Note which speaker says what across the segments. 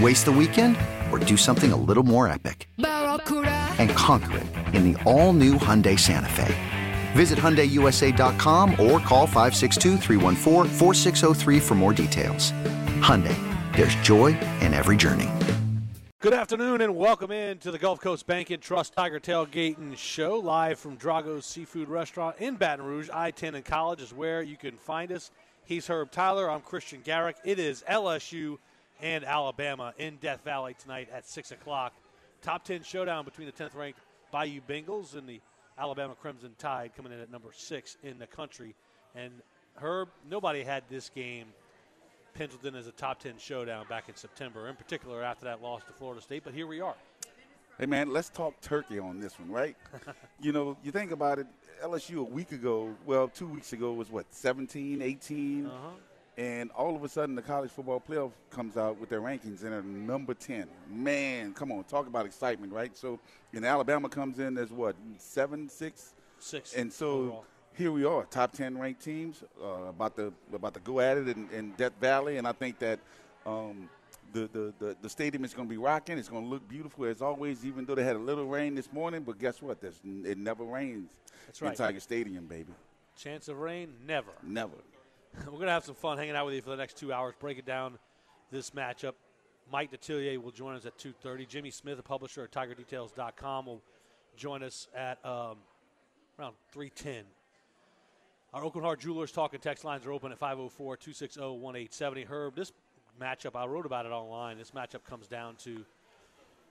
Speaker 1: Waste the weekend or do something a little more epic? And conquer it in the all-new Hyundai Santa Fe. Visit HyundaiUSA.com or call 562 for more details. Hyundai, there's joy in every journey.
Speaker 2: Good afternoon and welcome in to the Gulf Coast Bank and Trust Tiger Tailgating Show live from Drago's Seafood Restaurant in Baton Rouge. I-10 and College is where you can find us. He's Herb Tyler. I'm Christian Garrick. It is LSU – and Alabama in Death Valley tonight at 6 o'clock. Top 10 showdown between the 10th ranked Bayou Bengals and the Alabama Crimson Tide coming in at number six in the country. And Herb, nobody had this game penciled in as a top 10 showdown back in September, in particular after that loss to Florida State, but here we are.
Speaker 3: Hey, man, let's talk turkey on this one, right? you know, you think about it, LSU a week ago, well, two weeks ago was what, 17, 18? Uh-huh and all of a sudden the college football playoff comes out with their rankings and they're number 10 man come on talk about excitement right so and alabama comes in as what seven six
Speaker 2: six
Speaker 3: and so overall. here we are top 10 ranked teams uh, about to about to go at it in, in death valley and i think that um, the, the, the, the, stadium is going to be rocking. It's going to look beautiful as always, even though they had a little rain this morning. But guess what? There's, it never rains
Speaker 2: That's right. in
Speaker 3: Tiger Stadium, baby.
Speaker 2: Chance of rain? Never.
Speaker 3: Never.
Speaker 2: We're going to have some fun hanging out with you for the next two hours, breaking down this matchup. Mike Detillier will join us at 2.30. Jimmy Smith, a publisher at TigerDetails.com, will join us at um, around 3.10. Our Aucoin Hart Jewelers talking text lines are open at 504-260-1870. Herb, this matchup, I wrote about it online. This matchup comes down to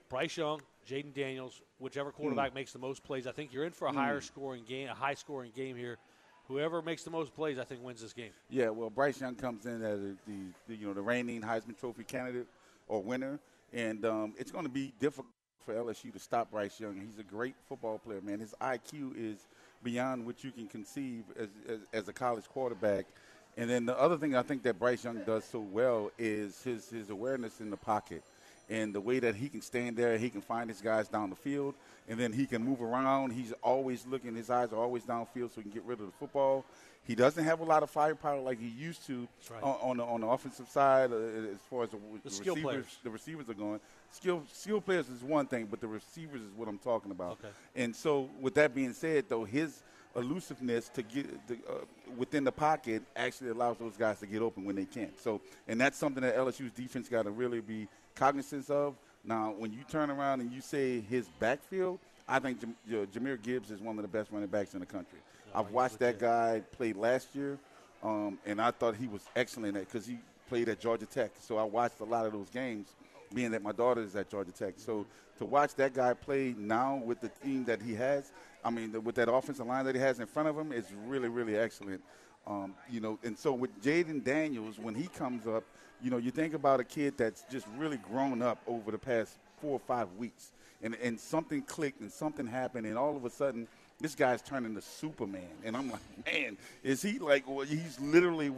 Speaker 2: Bryce Young, Jayden Daniels, whichever quarterback mm. makes the most plays. I think you're in for a mm. higher scoring game, a high scoring game here – whoever makes the most plays, I think, wins this game.
Speaker 3: Yeah, well, Bryce Young comes in as the, the you know the reigning Heisman Trophy candidate or winner, and um, it's going to be difficult for LSU to stop Bryce Young. He's a great football player, man. His IQ is beyond what you can conceive as, as, as a college quarterback. And then the other thing I think that Bryce Young does so well is his his awareness in the pocket and the way that he can stand there, he can find his guys down the field, and then he can move around. He's always looking; his eyes are always downfield, so he can get rid of the football. He doesn't have a lot of firepower like he used to
Speaker 2: right.
Speaker 3: on, on, the, on the offensive side uh, as far as the,
Speaker 2: the,
Speaker 3: the
Speaker 2: receivers.
Speaker 3: Players. The receivers are going. Skill skill players is one thing, but the receivers is what I'm talking about.
Speaker 2: Okay.
Speaker 3: And so, with that being said, though, his elusiveness to get the, uh, within the pocket actually allows those guys to get open when they can't. So, and that's something that LSU's defense got to really be cognizant of. Now, when you turn around and you say his backfield, I think Jam- Jahmyr Gibbs is one of the best running backs in the country. Oh, I've watched that guy play last year, um, and I thought he was excellent at because he played at Georgia Tech. So I watched a lot of those games, being that my daughter is at Georgia Tech. So to watch that guy play now with the team that he has, I mean, the, with that offensive line that he has in front of him, is really, really excellent. Um, you know, and so with Jayden Daniels, when he comes up, you know, you think about a kid that's just really grown up over the past four or five weeks, and, and something clicked and something happened, and all of a sudden, this guy's turning to Superman. And I'm like, man, is he like, well, he's literally,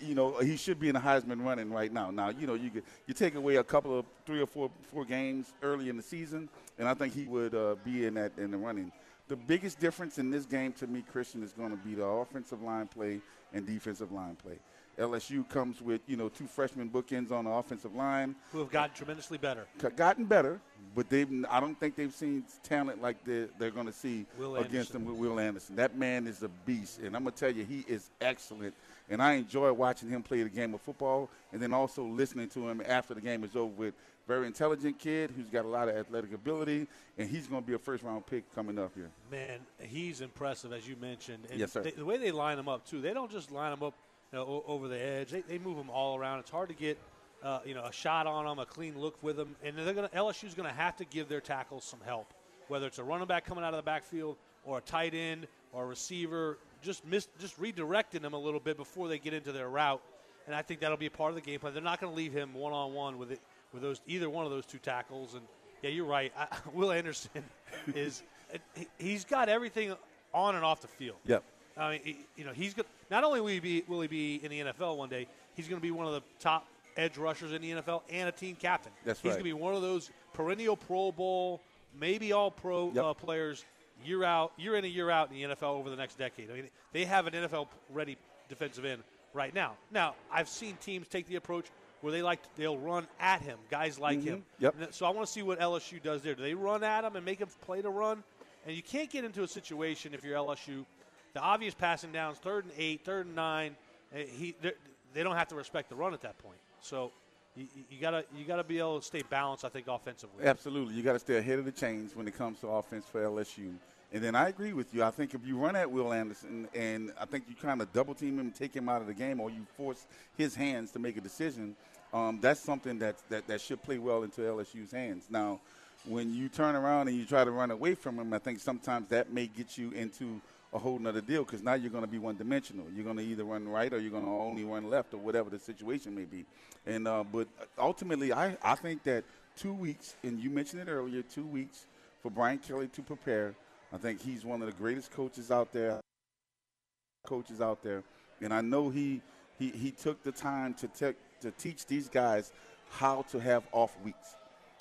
Speaker 3: you know, he should be in the Heisman running right now. Now, you know, you could, you take away a couple of three or four four games early in the season, and I think he would uh, be in that in the running. The biggest difference in this game to me, Christian, is going to be the offensive line play and defensive line play. LSU comes with you know two freshman bookends on the offensive line.
Speaker 2: Who have gotten tremendously better.
Speaker 3: Gotten better, but they've I don't think they've seen talent like they're, they're going to see
Speaker 2: Will
Speaker 3: against
Speaker 2: Anderson.
Speaker 3: them with Will Anderson. That man is a beast, and I'm gonna tell you he is excellent. And I enjoy watching him play the game of football, and then also listening to him after the game is over with. Very intelligent kid who's got a lot of athletic ability, and he's going to be a first round pick coming up here.
Speaker 2: Man, he's impressive as you mentioned. And
Speaker 3: Yes, sir.
Speaker 2: they- the way they line him up too, they don't just line him up you know, over the edge. They, they move him all around. It's hard to get uh, you know a shot on them, a clean look with them, and they're going to LSU's going to have to give their tackles some help, whether it's a running back coming out of the backfield or a tight end or a receiver. Just miss, just redirecting them a little bit before they get into their route, and I think that'll be a part of the game plan. They're not going to leave him one on one with it with those either one of those two tackles. And yeah, you're right. I, Will Anderson is he- he's got everything on and off the field.
Speaker 3: Yep.
Speaker 2: I mean, you know, he's good. Not only will he be will he be in the NFL one day, he's going to be one of the top edge rushers in the NFL and a team captain.
Speaker 3: That's
Speaker 2: he's
Speaker 3: right.
Speaker 2: going to be one of those perennial Pro Bowl, maybe All Pro
Speaker 3: Yep.
Speaker 2: uh, players year out, year in and year out in the NFL over the next decade. I mean, they have an NFL ready defensive end right now. Now, I've seen teams take the approach where they like they'll run at him, guys like him.
Speaker 3: Mm-hmm. Yep.
Speaker 2: So I want to see what LSU does there. Do they run at him and make him play to run? And you can't get into a situation if you're LSU. The obvious passing downs, third and eight, third and nine. eh, He, they don't have to respect the run at that point. So you, you gotta you gotta be able to stay balanced. I think offensively.
Speaker 3: Absolutely. You got to stay ahead of the chains when it comes to offense for LSU. And then I agree with you. I think if you run at Will Anderson and I think you kind of double team him take him out of the game or you force his hands to make a decision, um, that's something that, that, that should play well into LSU's hands. Now, when you turn around and you try to run away from him, I think sometimes that may get you into a whole nother deal because now you're going to be one dimensional. You're going to either run right or you're going to only run left or whatever the situation may be. And uh, but ultimately, I, I think that two weeks, and you mentioned it earlier, two weeks for Brian Kelly to prepare. I think he's one of the greatest coaches out there. Coaches out there, and I know he he, he took the time to te- to teach these guys how to have off weeks,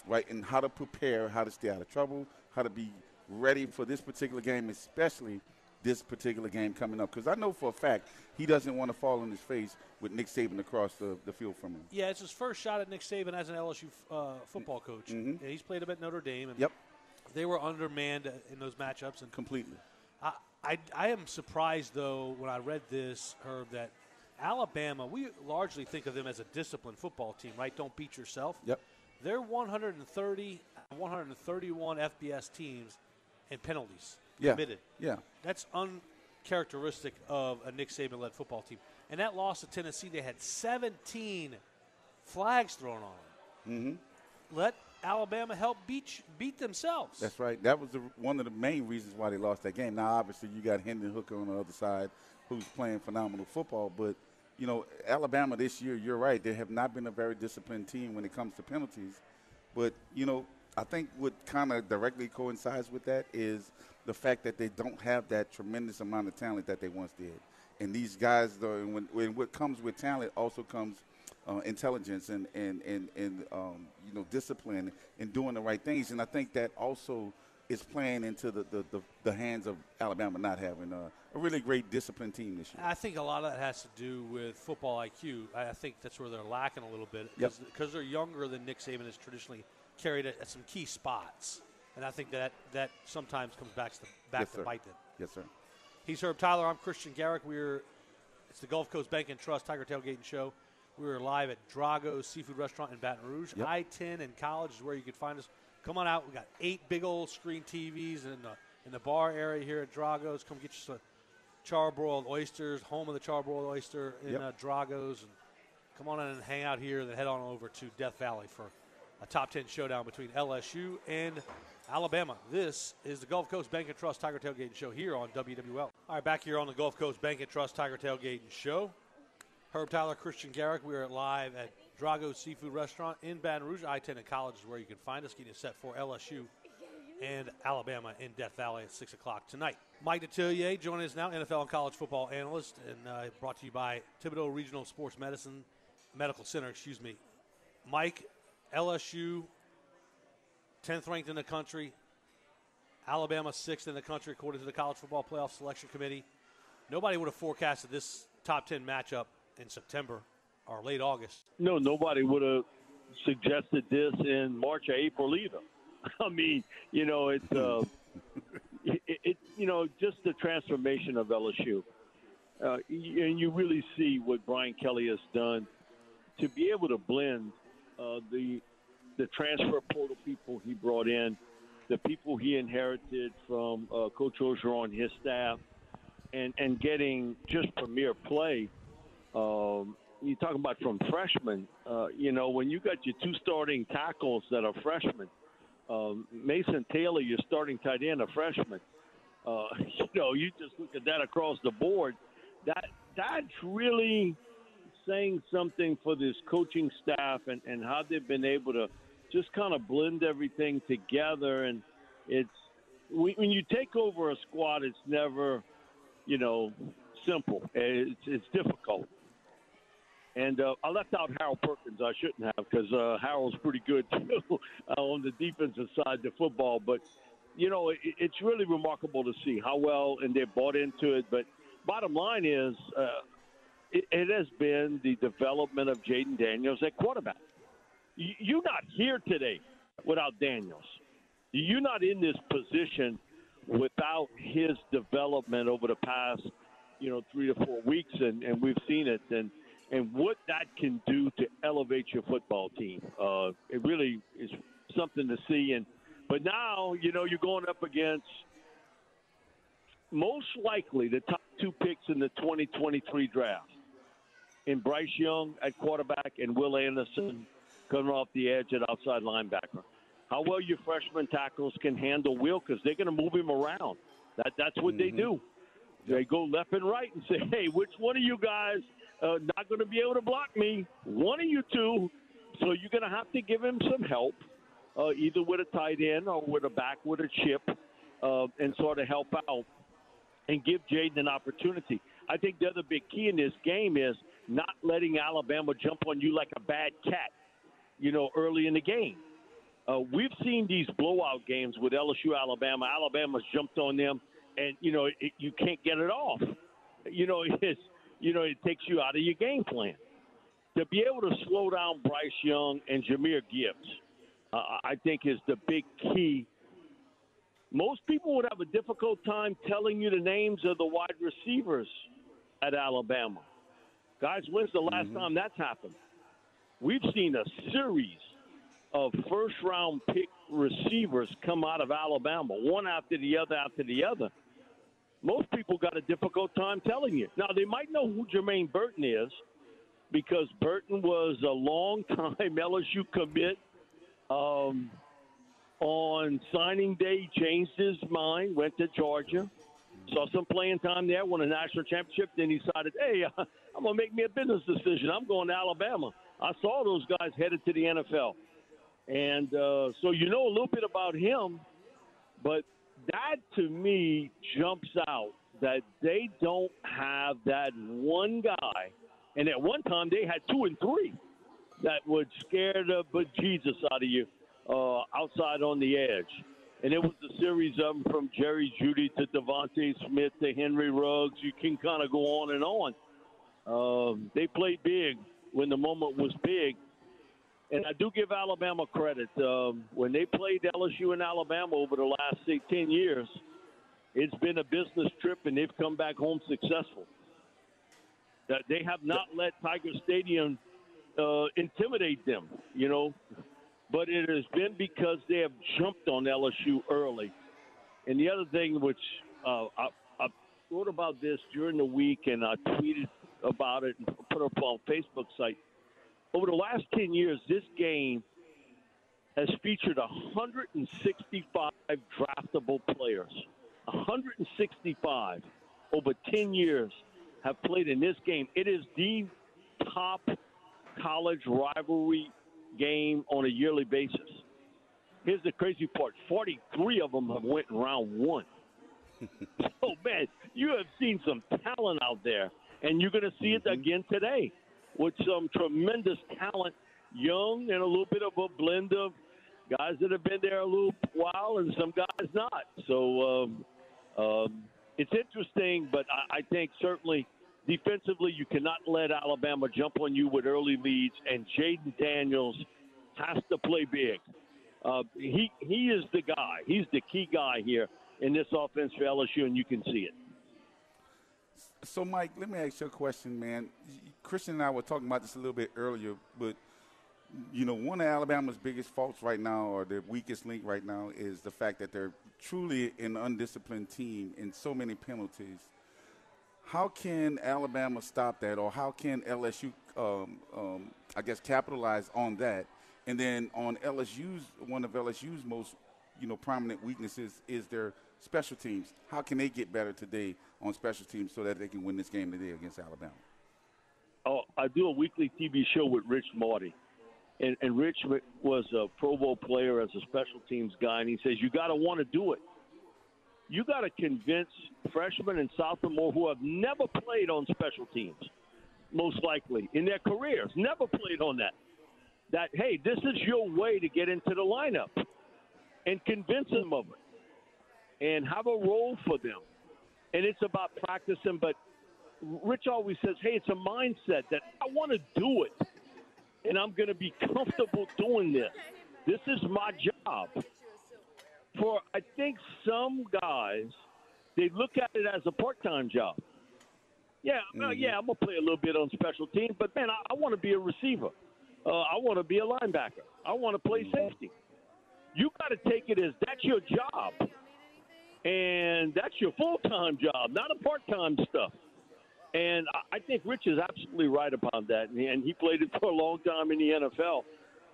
Speaker 3: right, and how to prepare, how to stay out of trouble, how to be ready for this particular game, especially this particular game coming up. Because I know for a fact he doesn't want to fall in his face with Nick Saban across the, the field from him.
Speaker 2: Yeah, it's his first shot at Nick Saban as an LSU uh, football coach. And he's played a bit at Notre Dame. And
Speaker 3: Mm-hmm. Yep,
Speaker 2: They were undermanned in those matchups, and
Speaker 3: completely.
Speaker 2: I, I, I am surprised, though, when I read this, Herb, that Alabama, we largely think of them as a disciplined football team, right? Don't beat yourself.
Speaker 3: Yep.
Speaker 2: They're 130, 131 FBS teams in penalties
Speaker 3: Yeah.
Speaker 2: committed.
Speaker 3: Yeah.
Speaker 2: That's uncharacteristic of a Nick Saban led football team. And that loss to Tennessee, they had 17 flags thrown on them. Mm-hmm. Let Alabama help beat, beat themselves.
Speaker 3: That's right. That was the, one of the main reasons why they lost that game. Now, obviously, you got Hendon Hooker on the other side, who's playing phenomenal football. But you know, Alabama this year, you're right. They have not been a very disciplined team when it comes to penalties. But you know, I think what kind of directly coincides with that is the fact that they don't have that tremendous amount of talent that they once did. And these guys, though, and when, when what comes with talent also comes uh, intelligence and and and, and um, you know discipline and doing the right things. And I think that also is playing into the the, the, the hands of Alabama not having a, a really great disciplined team this year.
Speaker 2: I think a lot of that has to do with football IQ. I I think that's where they're lacking a little bit
Speaker 3: Yep.
Speaker 2: because they're younger than Nick Saban has traditionally carried at, at some key spots, and I think that that sometimes comes back to back
Speaker 3: Yes,
Speaker 2: to
Speaker 3: sir.
Speaker 2: bite them.
Speaker 3: Yes, sir.
Speaker 2: He's Herb Tyler. I'm Christian Garrick. We're it's the Gulf Coast Bank and Trust Tiger Tailgating Show. We are live at Drago's Seafood Restaurant in Baton Rouge.
Speaker 3: Yep.
Speaker 2: I-10 and College is where you can find us. Come on out. We got eight big old screen TVs in the in the bar area here at Drago's. Come get you some charbroiled oysters, home of the charbroiled oyster in
Speaker 3: Yep.
Speaker 2: uh, Drago's, and come on in and hang out here. And then head on over to Death Valley for a top 10 showdown between LSU and Alabama. This is the Gulf Coast Bank and Trust Tiger Tailgating Show here on WWL. All right, back here on the Gulf Coast Bank and Trust Tiger Tailgating Show. Herb Tyler, Christian Garrick. We are live at Drago Seafood Restaurant in Baton Rouge. I 10 and College is where you can find us. Getting set for LSU and Alabama in Death Valley at 6 o'clock tonight. Mike Detillier joining us now, NFL and college football analyst, and uh, brought to you by Thibodaux Regional Sports Medicine Medical Center. Excuse me, Mike. LSU, 10th ranked in the country. Alabama, sixth in the country, according to the College Football Playoff Selection Committee. Nobody would have forecasted this top 10 matchup in September or late August.
Speaker 4: No, nobody would have suggested this in March or April either. I mean, you know, it's uh, it, it, you know just the transformation of LSU, uh, and you really see what Brian Kelly has done to be able to blend uh, the the transfer portal people he brought in, the people he inherited from uh, Coach Orgeron on his staff, and and getting just premier play. Um, you talk about from freshmen. Uh, you know, when you got your two starting tackles that are freshmen, um, Mason Taylor, your starting tight end, a freshman. Uh, you know, you just look at that across the board. That that's really saying something for this coaching staff and, and how they've been able to just kind of blend everything together. And it's when you take over a squad, it's never, you know, simple. It's it's difficult. And uh, I left out Harold Perkins. I shouldn't have because uh, Harold's pretty good too uh, on the defensive side of football. But you know, it, it's really remarkable to see how well and they've bought into it. But bottom line is, uh, it, has been the development of Jayden Daniels at quarterback. You're not here today without Daniels. You're not in this position without his development over the past, you know, three to four weeks, and, and we've seen it. And and what that can do to elevate your football team, uh, it really is something to see. And but now, you know, you're going up against most likely the top two picks in the 2023 draft in Bryce Young at quarterback and Will Anderson coming off the edge at outside linebacker. How well your freshman tackles can handle Will because they're going to move him around. That that's what mm-hmm. they do. They go left and right and say, "Hey, which one of you guys uh, not going to be able to block me? One of you two. So you're going to have to give him some help, uh, either with a tight end or with a back with a chip, uh, and sort of help out and give Jayden an opportunity. I think the other big key in this game is not letting Alabama jump on you like a bad cat, you know, early in the game. Uh, we've seen these blowout games with LSU, Alabama. Alabama's jumped on them, and you know it, you can't get it off. You know it's you know it takes you out of your game plan. To be able to slow down Bryce Young and Jahmyr Gibbs, uh, I think is the big key. Most people would have a difficult time telling you the names of the wide receivers at Alabama. Guys, when's the last mm-hmm. time that's happened? We've seen a series of first round pick receivers come out of Alabama, one after the other after the other. Most people got a difficult time telling you. Now, they might know who Jermaine Burton is because Burton was a long time LSU commit. Um, on signing day, changed his mind, went to Georgia, saw some playing time there, won a national championship. Then he decided, hey, I'm going to make me a business decision. I'm going to Alabama. I saw those guys headed to the NFL. And uh, so you know a little bit about him, but that to me jumps out that they don't have that one guy. And at one time they had two and three that would scare the bejesus out of you uh, outside on the edge. And it was a series of them from Jerry Jeudy to DeVonta Smith to Henry Ruggs. You can kind of go on and on. Um, they played big when the moment was big. And I do give Alabama credit. Um, when they played LSU in Alabama over the last, say, 10 years, it's been a business trip, and they've come back home successful. That they have not let Tiger Stadium uh, intimidate them, you know, but it has been because they have jumped on LSU early. And the other thing, which uh, I, I thought about this during the week, and I tweeted about it and put up on Facebook site. Over the last 10 years, this game has featured 165 draftable players. 165 over 10 years have played in this game. It is the top college rivalry game on a yearly basis. Here's the crazy part 43 of them have went in round one. so, oh, man, you have seen some talent out there and you're going to see mm-hmm. it again today with some tremendous talent, young and a little bit of a blend of guys that have been there a little while and some guys not. So um, um, it's interesting, but I, I think certainly defensively, you cannot let Alabama jump on you with early leads, and Jayden Daniels has to play big. Uh, he he is the guy. He's the key guy here in this offense for LSU, and you can see it.
Speaker 3: So, Mike, let me ask you a question, man. Christian and I were talking about this a little bit earlier, but you know, one of Alabama's biggest faults right now, or their weakest link right now, is the fact that they're truly an undisciplined team in so many penalties. How can Alabama stop that, or how can LSU, um, um, I guess, capitalize on that? And then on LSU's, one of LSU's most, you know, prominent weaknesses is their special teams. How can they get better today on special teams so that they can win this game today against Alabama?
Speaker 4: Oh, I do a weekly TV show with Rich Mauti and, and Rich was a Pro Bowl player as a special teams guy, and he says you got to want to do it. You got to convince freshmen and sophomore who have never played on special teams, most likely in their careers, never played on that. That hey, this is your way to get into the lineup, and convince them of it, and have a role for them. And it's about practicing, but Rich always says, hey, it's a mindset that I want to do it and I'm going to be comfortable doing this. This is my job. For I think some guys, they look at it as a part-time job. Yeah, mm-hmm. yeah, I'm gonna play a little bit on special teams, but man, I, I want to be a receiver. Uh, I want to be a linebacker. I want to play mm-hmm. safety. You got to take it as that's your job, and that's your full-time job, not a part-time stuff. And I think Rich is absolutely right about that. And he played it for a long time in the NFL.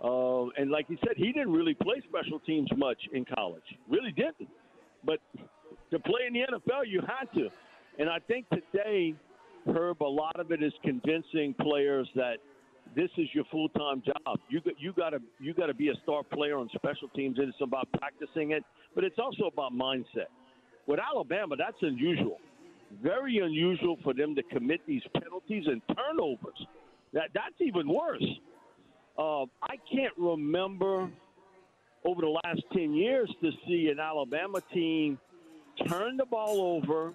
Speaker 4: Uh, and like he said, he didn't really play special teams much in college. Really didn't. But to play in the NFL, you had to. And I think today, Herb, a lot of it is convincing players that this is your full time job. You got you got to you got to be a star player on special teams. And it's about practicing it, but it's also about mindset. With Alabama, that's unusual very unusual for them to commit these penalties and turnovers. That that's even worse. Uh, I can't remember over the last ten years to see an Alabama team turn the ball over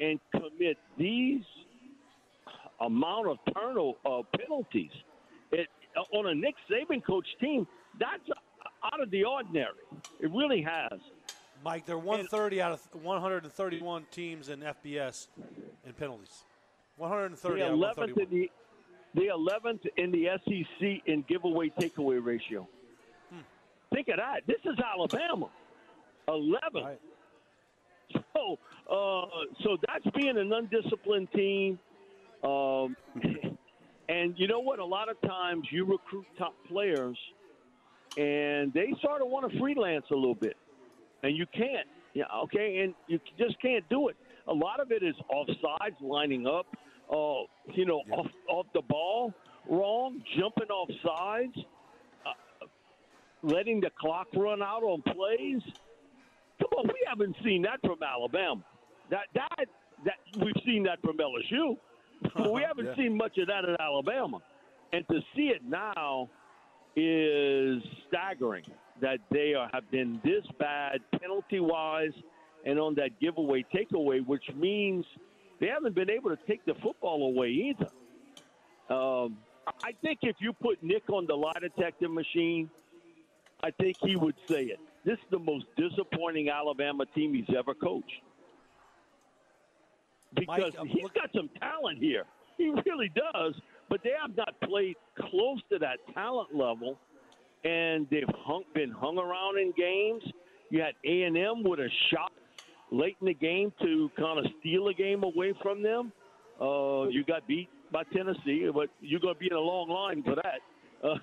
Speaker 4: and commit these amount of turnover uh, penalties. On a Nick Saban coach team, that's out of the ordinary. It really has.
Speaker 2: Mike, they're 130 out of 131 teams in FBS in penalties. 130 the 11th in the,
Speaker 4: the 11th in the SEC in giveaway takeaway ratio. Hmm. Think of that. This is Alabama. 11. Right. So, uh, so that's being an undisciplined team. Um, and you know what? A lot of times you recruit top players, and they sort of want to freelance a little bit and you can't. Yeah, okay, and you just can't do it. A lot of it is offsides, lining up, uh, you know, yeah. off off the ball, wrong, jumping off sides, uh, letting the clock run out on plays. Come on, we haven't seen that from Alabama. That that that we've seen that from LSU, but we haven't yeah. seen much of that at Alabama. And to see it now is staggering that they are, have been this bad penalty wise and on that giveaway takeaway, which means they haven't been able to take the football away either. Um, I think if you put Nick on the lie detector machine, I think he would say it. This is the most disappointing Alabama team he's ever coached. Because Mike, he's got some talent here. He really does, but they have not played close to that talent level and they've hung, been hung around in games. You had A and M with a shot late in the game to kind of steal a game away from them. Uh, you got beat by Tennessee, but you're going to be in a long line for that. Uh,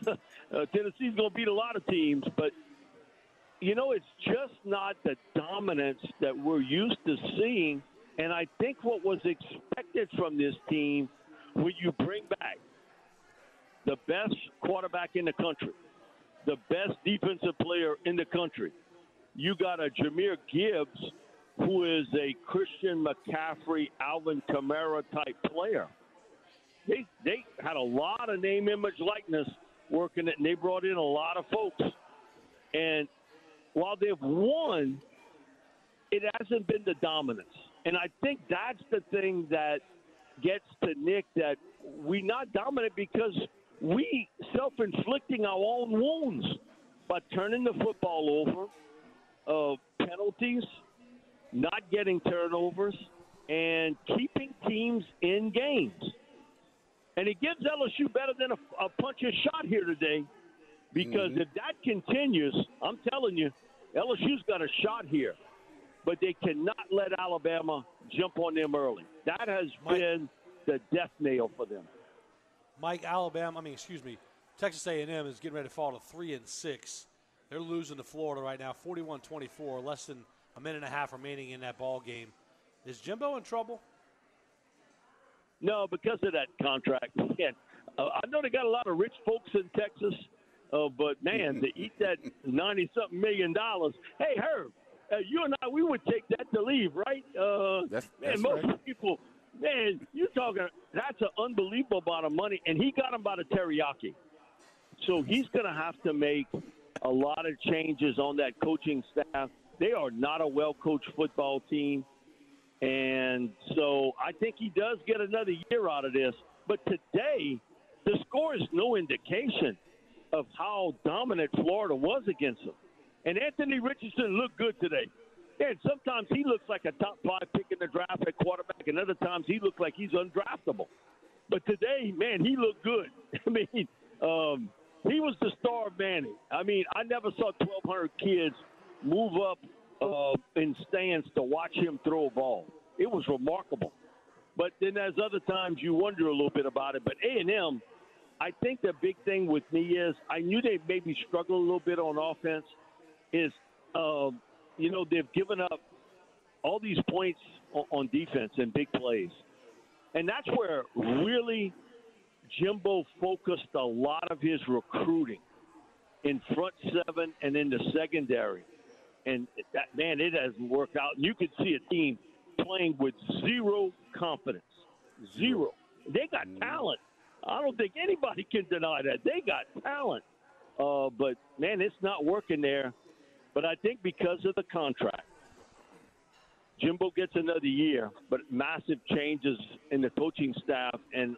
Speaker 4: uh, Tennessee's going to beat a lot of teams, but you know it's just not the dominance that we're used to seeing. And I think what was expected from this team when you bring back the best quarterback in the country, the best defensive player in the country. You got a Jahmyr Gibbs, who is a Christian McCaffrey, Alvin Kamara type player. They they had a lot of name, image, likeness working it, and they brought in a lot of folks. And while they've won, it hasn't been the dominance. And I think that's the thing that gets to Nick that we not dominant because we self-inflicting our own wounds by turning the football over, uh, penalties, not getting turnovers, and keeping teams in games. And it gives LSU better than a, a punch a shot here today because mm-hmm. if that continues, I'm telling you, LSU's got a shot here. But they cannot let Alabama jump on them early. That has Mike, been the death nail for them.
Speaker 2: Mike, Alabama, I mean, excuse me, Texas A&M is getting ready to fall to three and six. They're losing to Florida right now, 41-24, less than a minute and a half remaining in that ball game. Is Jimbo in trouble?
Speaker 4: No, because of that contract. Man, uh, I know they got a lot of rich folks in Texas, uh, but man, to eat that ninety-something million dollars. Hey, Herb, uh, you and I, we would take that to leave, right? Uh,
Speaker 3: that's,
Speaker 4: man, most
Speaker 3: right.
Speaker 4: people, man, you're talking. That's an unbelievable amount of money, and he got him by the teriyaki. So he's going to have to make a lot of changes on that coaching staff. They are not a well-coached football team. And so I think he does get another year out of this. But today, the score is no indication of how dominant Florida was against them. And Anthony Richardson looked good today. And sometimes he looks like a top five pick in the draft at quarterback, and other times he looked like he's undraftable. But today, man, he looked good. I mean, um, he was the star of Manning. I mean, I never saw 1,200 kids move up uh, in stands to watch him throw a ball. It was remarkable. But then there's other times you wonder a little bit about it. But A&M, I think the big thing with me is I knew they maybe struggle a little bit on offense. Is uh, you know they've given up all these points on defense and big plays, and that's where really Jimbo focused a lot of his recruiting in front seven and in the secondary and that man, it hasn't worked out. And You could see a team playing with zero confidence, zero. They got mm-hmm. talent. I don't think anybody can deny that they got talent. Uh, but man, it's not working there. But I think because of the contract, Jimbo gets another year, but massive changes in the coaching staff, and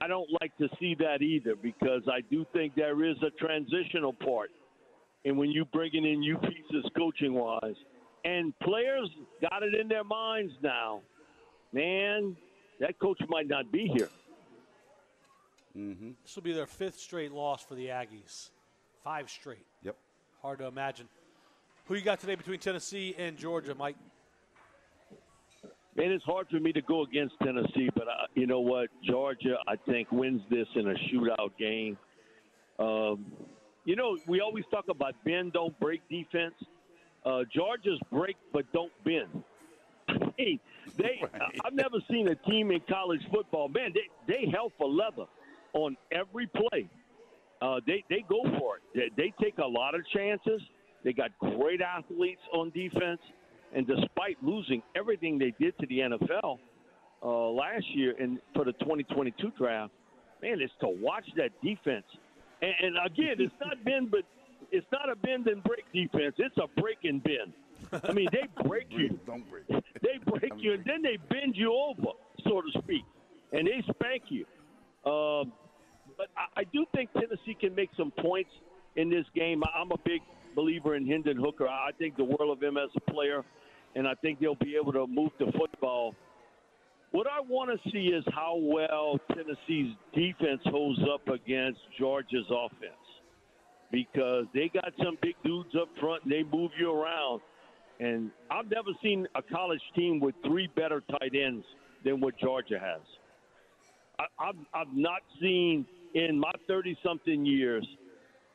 Speaker 4: I don't like to see that either because I do think there is a transitional part and when you bringing in new pieces coaching wise, and players got it in their minds now, man, that coach might not be here.
Speaker 2: Mm-hmm. This will be their fifth straight loss for the Aggies. Five straight.
Speaker 3: Yep.
Speaker 2: Hard to imagine. Who you got today between Tennessee and Georgia, Mike?
Speaker 4: Man, it's hard for me to go against Tennessee, but uh, you know what? Georgia, I think, wins this in a shootout game. Um, you know, we always talk about bend, don't break defense. Uh, Georgia's break, but don't bend. hey, they, I've never seen a team in college football. Man, they, they hell for leather on every play. Uh, they, they go for it. They, they take a lot of chances. They got great athletes on defense. And despite losing everything they did to the NFL uh, last year and for the 2022 draft, man, it's to watch that defense – and, and again, it's not bend, but it's not a bend and break defense. It's a break and bend. I mean, they break you.
Speaker 3: Don't break.
Speaker 4: They break you, and then they bend you over, so to speak, and they spank you. Um, but I, I do think Tennessee can make some points in this game. I'm a big believer in Hendon Hooker. I think the world of him as a player, and I think they'll be able to move the football what I want to see is how well Tennessee's defense holds up against Georgia's offense because they got some big dudes up front and they move you around. And I've never seen a college team with three better tight ends than what Georgia has. I, I've, I've not seen in my 30 something years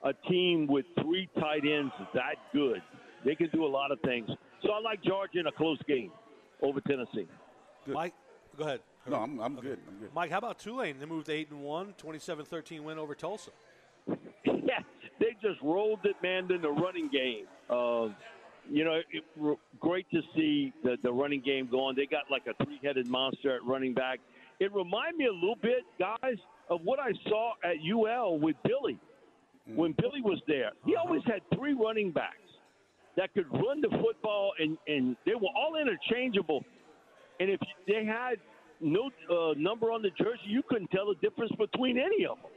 Speaker 4: a team with three tight ends that good. They can do a lot of things. So I like Georgia in a close game over Tennessee.
Speaker 2: Good. Mike, Go ahead.
Speaker 3: No, I'm, I'm okay. good. I'm good.
Speaker 2: Mike, how about Tulane? They moved 8 and 1, 27-13 win over Tulsa.
Speaker 4: yeah, they just rolled it, man, in the running game. Uh, you know, it, great to see the, the running game going. They got like a three-headed monster at running back. It reminded me a little bit, guys, of what I saw at UL with Billy. When Billy was there. He always had three running backs that could run the football, and, and they were all interchangeable. And if they had no uh, number on the jersey. You couldn't tell the difference between any of them.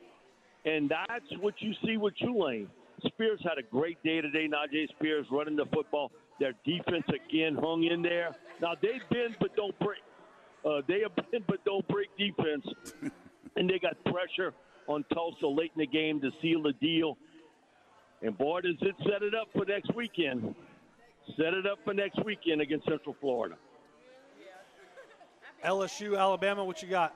Speaker 4: And that's what you see with Tulane. Spears had a great day today. Najee Spears running the football. Their defense again hung in there. Now they bend but don't break. Uh, they have bend but don't break defense, and they got pressure on Tulsa late in the game to seal the deal. And boy, does it set it up for next weekend. Set it up for next weekend against Central Florida.
Speaker 2: LSU, Alabama, what you got?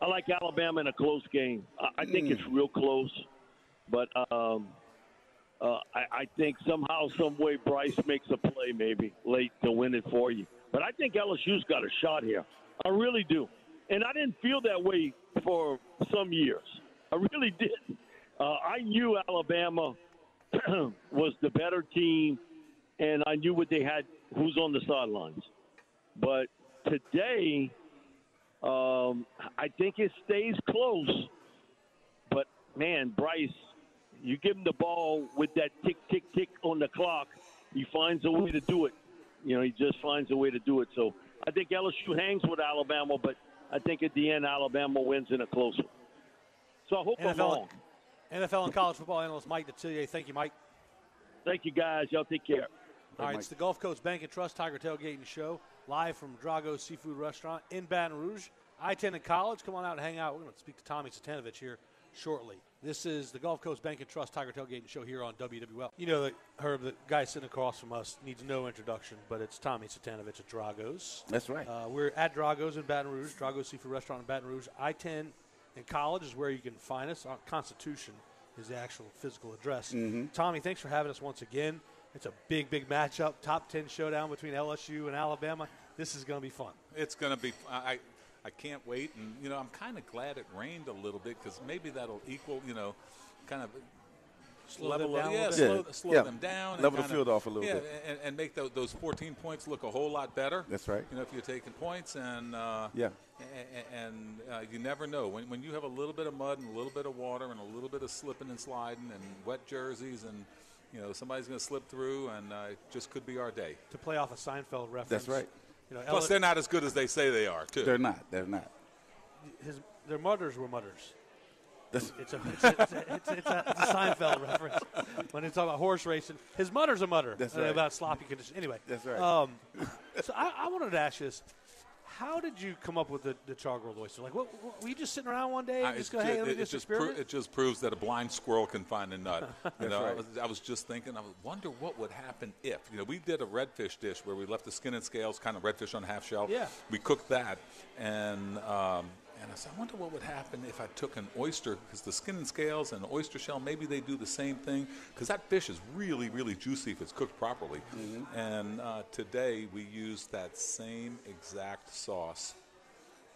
Speaker 4: I like Alabama in a close game. I, I think it's real close, but um, uh, I, I think somehow, some way, Bryce makes a play maybe late to win it for you. But I think LSU's got a shot here. I really do, and I didn't feel that way for some years. I really did. Uh, I knew Alabama was the better team, and I knew what they had, who's on the sidelines. But today, um, I think it stays close. But man, Bryce, you give him the ball with that tick, tick, tick on the clock, he finds a way to do it. You know, he just finds a way to do it. So I think LSU hangs with Alabama, but I think at the end, Alabama wins in a close one. So I hope I'm
Speaker 2: NFL,
Speaker 4: wrong.
Speaker 2: NFL and college football analyst Mike Detillier. Thank you, Mike.
Speaker 4: Thank you, guys. Y'all take care.
Speaker 2: All right, it's the Gulf Coast Bank and Trust Tiger Tailgating Show, live from Drago's Seafood Restaurant in Baton Rouge. I attended college. Come on out and hang out. We're going to speak to Tommy Cvitanovich here shortly. This is the Gulf Coast Bank and Trust Tiger Tailgating Show here on WWL. You know that Herb, the guy sitting across from us, needs no introduction, but it's Tommy Cvitanovich at Drago's.
Speaker 3: That's right.
Speaker 2: Uh, we're at Drago's in Baton Rouge, Drago's Seafood Restaurant in Baton Rouge. I 10 in college is where you can find us. Our Constitution is the actual physical address. Tommy, thanks for having us once again. It's a big, big matchup. Top 10 showdown between LSU and Alabama. This is going to be fun.
Speaker 5: It's going to be. I I can't wait, and you know I'm kind of glad it rained a little bit because maybe that'll equal you know, kind of
Speaker 2: Slow
Speaker 5: level
Speaker 2: them down
Speaker 5: yeah, slow,
Speaker 3: bit.
Speaker 5: slow
Speaker 3: Yeah.
Speaker 5: them down, and
Speaker 3: Level the
Speaker 5: kinda-
Speaker 3: field off a little
Speaker 5: yeah,
Speaker 3: bit.
Speaker 5: and, and make tho- those 14 points look a whole lot better.
Speaker 3: That's right.
Speaker 5: You know, if you're taking points, and uh,
Speaker 3: Yeah.
Speaker 5: a- a- and uh, you never know when when you have a little bit of mud and a little bit of water and a little bit of slipping and sliding and wet jerseys and. You know, somebody's going to slip through, and uh, it just could be our day.
Speaker 2: To play off a Seinfeld reference.
Speaker 3: That's right.
Speaker 2: You know,
Speaker 5: Plus,
Speaker 2: L-
Speaker 5: they're not as good as they say they are, too.
Speaker 3: They're not. They're not.
Speaker 2: his, their mutters were mutters.
Speaker 3: That's,
Speaker 2: It's a, it's a, it's a, it's a, it's a, Seinfeld reference when they talk about horse racing. His mutter's a mutter
Speaker 3: That's right.
Speaker 2: about sloppy conditions. Anyway,
Speaker 3: That's right.
Speaker 2: Um, so I, I wanted to ask you this: How did you come up with the, the char grilled oyster? Like, what, what, were you just sitting around one day and
Speaker 5: I-
Speaker 2: just
Speaker 5: it
Speaker 2: go, "Hey, me
Speaker 5: it,
Speaker 2: just
Speaker 5: just pro- it just proves that a blind squirrel can find a nut. You know, I,
Speaker 3: right.
Speaker 5: was, I was just thinking, I wonder what would happen if. You know, we did a redfish dish where we left the skin and scales, kind of redfish on half shell.
Speaker 2: Yeah.
Speaker 5: We cooked that, and um, and I said, I wonder what would happen if I took an oyster, because the skin and scales and the oyster shell, maybe they do the same thing, because that fish is really, really juicy if it's cooked properly.
Speaker 2: Mm-hmm.
Speaker 5: And uh, today we used that same exact sauce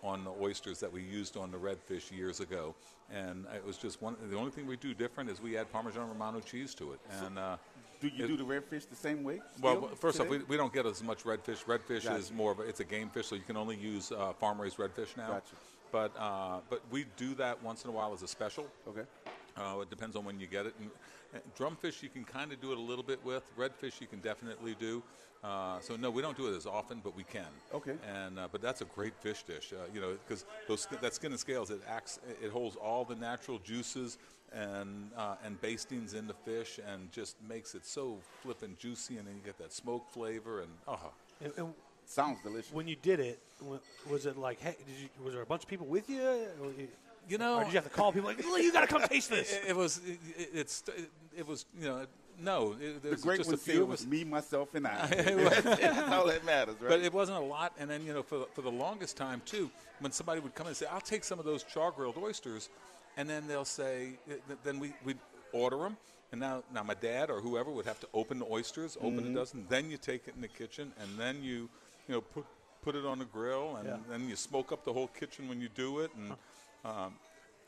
Speaker 5: on the oysters that we used on the redfish years ago, and it was just one. The only thing we do different is we add Parmesan Romano cheese to it. And uh,
Speaker 3: do you
Speaker 5: it-
Speaker 3: do the redfish the same way?
Speaker 5: well, first off,
Speaker 3: today?
Speaker 5: we, we don't get as much redfish. Redfish
Speaker 3: Gotcha.
Speaker 5: is more of a, it's a game fish, so you can only use uh, farm raised redfish now.
Speaker 3: Gotcha.
Speaker 5: But uh, but we do that once in a while as a special.
Speaker 3: Okay.
Speaker 5: Uh, it depends on when you get it. And, and drumfish you can kind of do it a little bit with. Redfish you can definitely do. Uh, so no, we don't do it as often, but we can.
Speaker 3: Okay.
Speaker 5: And uh, but that's a great fish dish. Uh, you know, because those that skin and scales it acts it holds all the natural juices and uh, and bastings in the fish and just makes it so flippin' juicy, and then you get that smoke flavor and oh.
Speaker 2: And- and
Speaker 3: Sounds delicious.
Speaker 2: when you did it, was it like, hey, did you, was there a bunch of people with you? You,
Speaker 5: You know,
Speaker 2: or did you have to call people like, "Look, you got to come taste this?
Speaker 5: It, it was it, it, it's it, it was you know no it,
Speaker 3: the
Speaker 5: there's
Speaker 3: great
Speaker 5: just
Speaker 3: one
Speaker 5: a few
Speaker 3: it was me, myself, and I. That's all that matters, right?
Speaker 5: But it wasn't a lot, and then you know, for for the longest time too, when somebody would come and say, "I'll take some of those char grilled oysters," and then they'll say, then we we order them, and now now my dad or whoever would have to open the oysters, open
Speaker 2: Mm-hmm.
Speaker 5: a dozen, then you take it in the kitchen, and then you you know put put it on the grill, and
Speaker 2: Yeah.
Speaker 5: then you smoke up the whole kitchen when you do it, and. Um,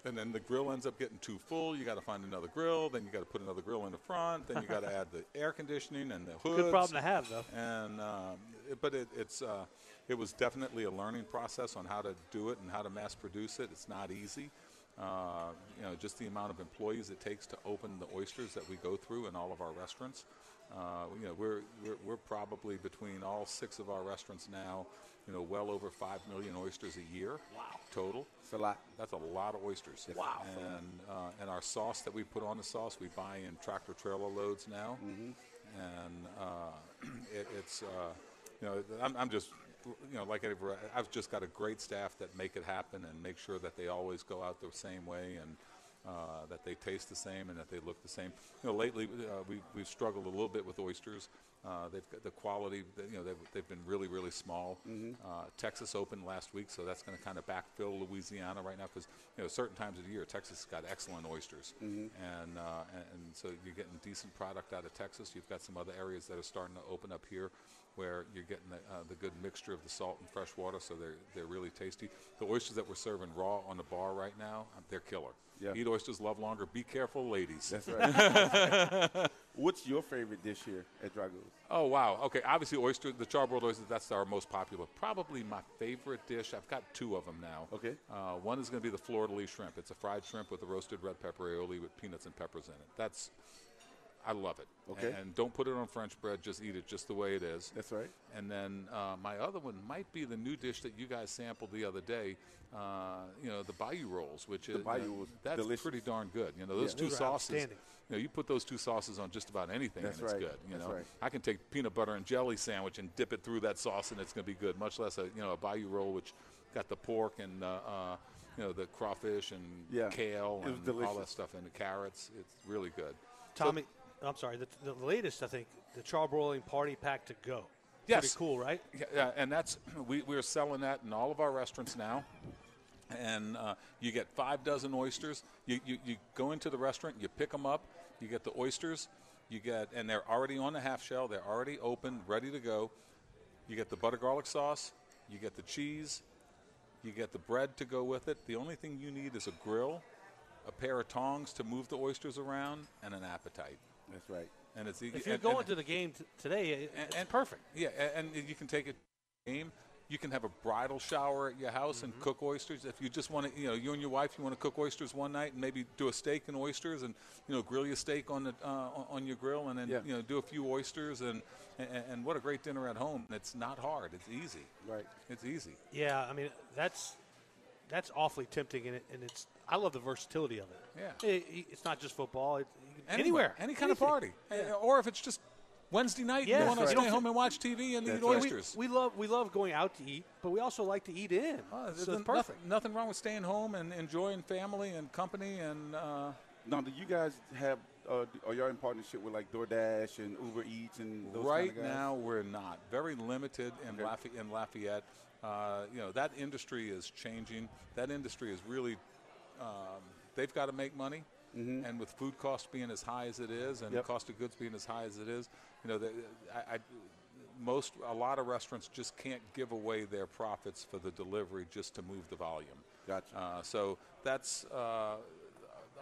Speaker 5: and then the grill ends up getting too full. You got to find another grill. Then you got to put another grill in the front. Then you got to add the air conditioning and the hoods.
Speaker 2: Good problem to have, though.
Speaker 5: And um, it- but it, it's uh, it was definitely a learning process on how to do it and how to mass produce it. It's not easy. Uh, you know, just the amount of employees it takes to open the oysters that we go through in all of our restaurants. Uh, you know, we're, we're we're probably between all six of our restaurants now, you know, well over five million oysters a year.
Speaker 2: Wow.
Speaker 5: Total.
Speaker 3: It's a lot.
Speaker 5: That's a lot of oysters.
Speaker 2: Wow.
Speaker 5: And uh, and our sauce that we put on the sauce, we buy in tractor trailer loads now, and uh, it, it's uh, you know I'm, I'm just you know like I've just got a great staff that make it happen and make sure that they always go out the same way and. Uh, that they taste the same and that they look the same. You know, lately uh, we we've struggled a little bit with oysters. Uh, they've got the quality. You know, they've, they've been really really small. Uh, Texas opened last week, so that's going to kind of backfill Louisiana right now because you know certain times of the year Texas has got excellent oysters, and, uh, and and so you're getting decent product out of Texas. You've got some other areas that are starting to open up here where you're getting the, uh, the good mixture of the salt and fresh water, so they're they're really tasty. The oysters that we're serving raw on the bar right now, they're killer.
Speaker 3: Yeah.
Speaker 5: Eat oysters, love longer. Be careful, ladies.
Speaker 3: That's right. What's your favorite dish here at Drago's?
Speaker 5: Oh wow. Okay. Obviously, oyster, the charbroiled oysters. That's our most popular. Probably my favorite dish. I've got two of them now.
Speaker 3: Okay.
Speaker 5: Uh, one is going to be the de lis shrimp. It's a fried shrimp with a roasted red pepper aioli with peanuts and peppers in it. That's, I love it.
Speaker 3: Okay.
Speaker 5: And, don't put it on French bread. Just eat it just the way it is.
Speaker 3: That's right.
Speaker 5: And then uh, my other one might be the new dish that you guys sampled the other day. Uh, you know, the Bayou rolls, which is
Speaker 3: Bayou
Speaker 5: uh,
Speaker 3: was
Speaker 5: that's
Speaker 3: delicious.
Speaker 5: pretty darn good. You know, those
Speaker 2: Yeah,
Speaker 5: two
Speaker 2: those
Speaker 5: sauces. You know, you put those two sauces on just about anything,
Speaker 3: That's
Speaker 5: and it's
Speaker 3: right.
Speaker 5: good. You
Speaker 3: That's
Speaker 5: know,
Speaker 3: right.
Speaker 5: I can take peanut butter and jelly sandwich and dip it through that sauce, and it's going to be good. Much less a you know a Bayou roll, which got the pork and uh, uh, you know the crawfish and
Speaker 3: Yeah.
Speaker 5: kale and all that stuff, and the carrots. It's really good.
Speaker 2: Tommy, I'm sorry. The, the latest, I think, the charbroiling party pack to go.
Speaker 5: Yes.
Speaker 2: Pretty cool, right?
Speaker 5: Yeah, yeah, and that's we we're selling that in all of our restaurants now. And uh, you get five dozen oysters. You, you you go into the restaurant, you pick them up. You get the oysters. You get and they're already on the half shell. They're already open, ready to go. You get the butter garlic sauce. You get the cheese. You get the bread to go with it. The only thing you need is a grill, a pair of tongs to move the oysters around, and an appetite.
Speaker 3: That's right.
Speaker 5: And it's
Speaker 2: If you're going to the game t- today,
Speaker 5: and,
Speaker 2: it's
Speaker 5: and
Speaker 2: perfect.
Speaker 5: Yeah, a- and, you can take it game. You can have a bridal shower at your house and cook oysters. If you just want to, you know, you and your wife, you want to cook oysters one night and maybe do a steak and oysters, and you know, grill your steak on the uh, on- on your grill, and then
Speaker 3: Yeah.
Speaker 5: you know, do a few oysters, and, and and what a great dinner at home. It's not hard. It's easy.
Speaker 3: Right.
Speaker 5: It's easy.
Speaker 2: Yeah, I mean that's that's awfully tempting, and, it, and it's I love the versatility of it.
Speaker 5: Yeah.
Speaker 2: It- it- it's not just football; it, you can-
Speaker 5: Anywhere,
Speaker 2: anywhere,
Speaker 5: any kind
Speaker 2: anything.
Speaker 5: of party, Uh, or if it's just Wednesday night,
Speaker 2: Yeah,
Speaker 5: you want to stay
Speaker 2: right.
Speaker 5: home and watch TV and
Speaker 3: That's
Speaker 5: eat
Speaker 3: right.
Speaker 2: We,
Speaker 5: oysters.
Speaker 2: we love we love going out to eat, but we also like to eat in.
Speaker 5: There's
Speaker 2: so it's perfect.
Speaker 5: Nothing, nothing wrong with staying home and enjoying family and company and. Uh,
Speaker 3: Now, do you guys have? Uh, are y'all in partnership with like DoorDash and Uber Eats and those
Speaker 5: right
Speaker 3: kind of guys?
Speaker 5: now, we're not. Very limited in,
Speaker 3: Okay.
Speaker 5: Lafayette, in Lafayette. Uh, you know, that industry is changing. That industry is really, um, they've got to make money. And with food costs being as high as it is and
Speaker 3: Mm-hmm. Yep.
Speaker 5: cost of goods being as high as it is, you know, the, I, I, most, a lot of restaurants just can't give away their profits for the delivery just to move the volume.
Speaker 3: Gotcha.
Speaker 5: Uh, so that's uh,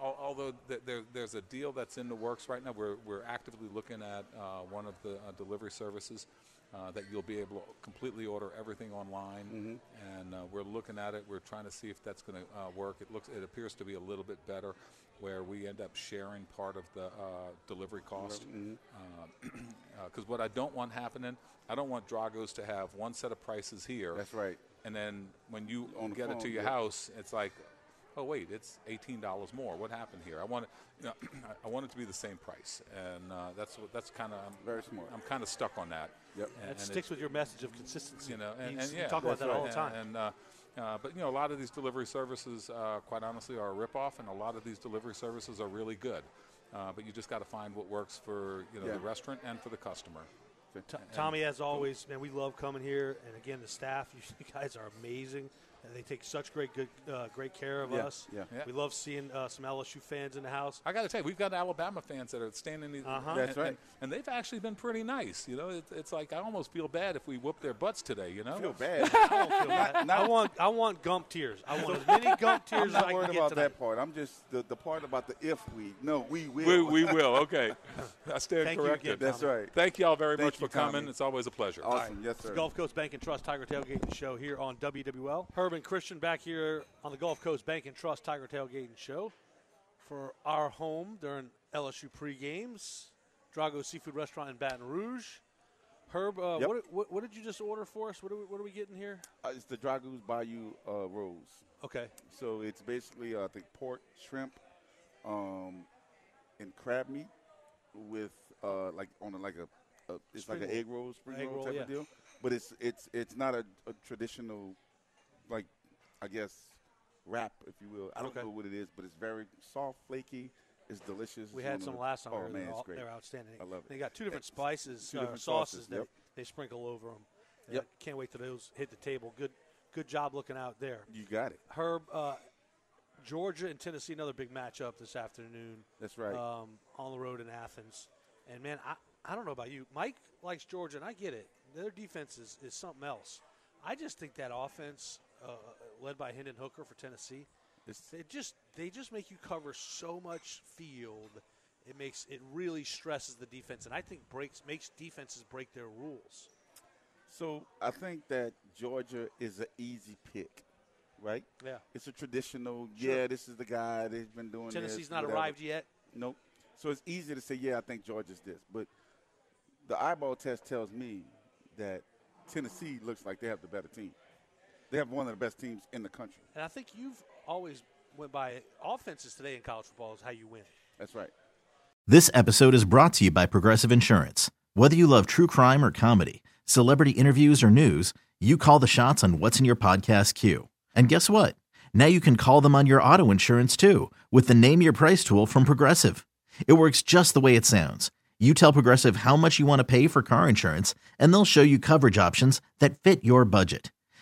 Speaker 5: although there, there's a deal that's in the works right now. We're, we're actively looking at uh, one of the uh, delivery services uh, that you'll be able to completely order everything online, and uh, we're looking at it. We're trying to see if that's going to uh, work. It looks it appears to be a little bit better, where we end up sharing part of the uh, delivery cost. Because what I don't want happening, I don't want Drago's to have one set of prices here.
Speaker 3: That's right.
Speaker 5: And then when you get it to your
Speaker 3: yeah.
Speaker 5: house, it's like, oh wait, it's eighteen dollars more. What happened here? I want it, you know, I want it to be the same price, and uh, that's what that's kind of
Speaker 3: Very smart.
Speaker 5: I'm kind of stuck on that.
Speaker 3: Yep.
Speaker 5: And,
Speaker 2: That
Speaker 5: and
Speaker 2: sticks
Speaker 5: it-
Speaker 2: with your message of consistency.
Speaker 5: you know, and,
Speaker 2: You
Speaker 5: and yeah,
Speaker 2: you talk about
Speaker 3: that's
Speaker 2: that all the time.
Speaker 5: And, uh, uh, but you know, a lot of these delivery services, uh, quite honestly, are a ripoff, and a lot of these delivery services are really good. Uh, but you just got to find what works for you know
Speaker 3: Yeah.
Speaker 5: the restaurant and for the customer.
Speaker 2: T- Tommy, as always, man, we love coming here, and again, the staff, you guys are amazing. And they take such great, good, uh, great care of
Speaker 3: Yeah,
Speaker 2: us.
Speaker 3: yeah.
Speaker 5: Yeah.
Speaker 2: We love seeing uh, some LSU fans in the house.
Speaker 5: I got to tell you, we've got Alabama fans that are standing. in-
Speaker 2: Uh-huh.
Speaker 5: and-
Speaker 3: That's right.
Speaker 5: And, and they've actually been pretty nice. You know, it, it's like I almost feel bad if we whoop their butts today. You know,
Speaker 3: I feel bad.
Speaker 2: I don't feel bad.
Speaker 3: not-
Speaker 2: I want, I want gump tears. I want as many gump tears
Speaker 3: I'm
Speaker 2: as
Speaker 3: not
Speaker 2: I can
Speaker 3: worried
Speaker 2: get
Speaker 3: about
Speaker 2: tonight.
Speaker 3: that part. I'm just the, the part about the if we. No, we will.
Speaker 5: we, we will. Okay, I stand
Speaker 2: Thank you
Speaker 5: corrected.
Speaker 2: again,
Speaker 3: That's right.
Speaker 5: Thank you all very
Speaker 3: Thank
Speaker 5: much
Speaker 3: you,
Speaker 5: for coming.
Speaker 3: Tommy.
Speaker 5: It's always a pleasure.
Speaker 3: Awesome. Yes,
Speaker 2: It's
Speaker 3: sir.
Speaker 2: Gulf Coast Bank and Trust Tiger Tailgating Show here on WWL. Herb Christian back here on the Gulf Coast Bank and Trust Tiger Tailgating Show for our home during LSU pre-games. Drago Seafood Restaurant in Baton Rouge. Herb, uh,
Speaker 3: Yep.
Speaker 2: what, what, what did you just order for us? What are we, what are we getting here?
Speaker 3: Uh, it's the Drago's Bayou uh, rolls.
Speaker 2: Okay.
Speaker 3: So it's basically, uh, I think, pork, shrimp, um, and crab meat with uh, like on a, like a, a it's like an egg roll, spring
Speaker 2: Egg
Speaker 3: roll,
Speaker 2: roll,
Speaker 3: type
Speaker 2: yeah.
Speaker 3: of deal. But it's it's it's not a, a traditional, like I guess, wrap, if you will. I don't
Speaker 2: Okay.
Speaker 3: know what it is, but it's very soft, flaky. It's delicious.
Speaker 2: We
Speaker 3: It's
Speaker 2: had some
Speaker 3: the-
Speaker 2: last time.
Speaker 3: Oh man, it's
Speaker 2: All-
Speaker 3: great.
Speaker 2: They're outstanding.
Speaker 3: I love it.
Speaker 2: They got two different spices,
Speaker 3: Two
Speaker 2: uh,
Speaker 3: different
Speaker 2: sauces,
Speaker 3: sauces, yep.
Speaker 2: they sprinkle over them.
Speaker 3: Yep.
Speaker 2: Can't wait till those hit the table. Good, good job looking out there.
Speaker 3: You got it.
Speaker 2: Herb, uh, Georgia and Tennessee, another big matchup this afternoon.
Speaker 3: That's right.
Speaker 2: Um, on the road in Athens, and man, I, I don't know about you. Mike likes Georgia, and I get it. Their defense is, is something else. I just think that offense, uh, led by Hendon Hooker for Tennessee,
Speaker 3: It's-
Speaker 2: they just they just make you cover so much field. It makes it really stresses the defense, and I think breaks makes defenses break their rules.
Speaker 3: So I think that Georgia is an easy pick, right?
Speaker 2: Yeah.
Speaker 3: It's a traditional.
Speaker 2: Sure.
Speaker 3: Yeah, this is the guy. They've been doing.
Speaker 2: Tennessee's
Speaker 3: this,
Speaker 2: not
Speaker 3: whatever.
Speaker 2: arrived yet.
Speaker 3: Nope. So it's easy to say, yeah, I think Georgia's this, but the eyeball test tells me that Tennessee looks like they have the better team. They have one of the best teams in the country.
Speaker 2: And I think you've always went by offenses today in college football is how you win.
Speaker 3: That's right.
Speaker 6: This episode is brought to you by Progressive Insurance. Whether you love true crime or comedy, celebrity interviews or news, you call the shots on what's in your podcast queue. And guess what? Now you can call them on your auto insurance too with the Name Your Price tool from Progressive. It works just the way it sounds. You tell Progressive how much you want to pay for car insurance, and they'll show you coverage options that fit your budget.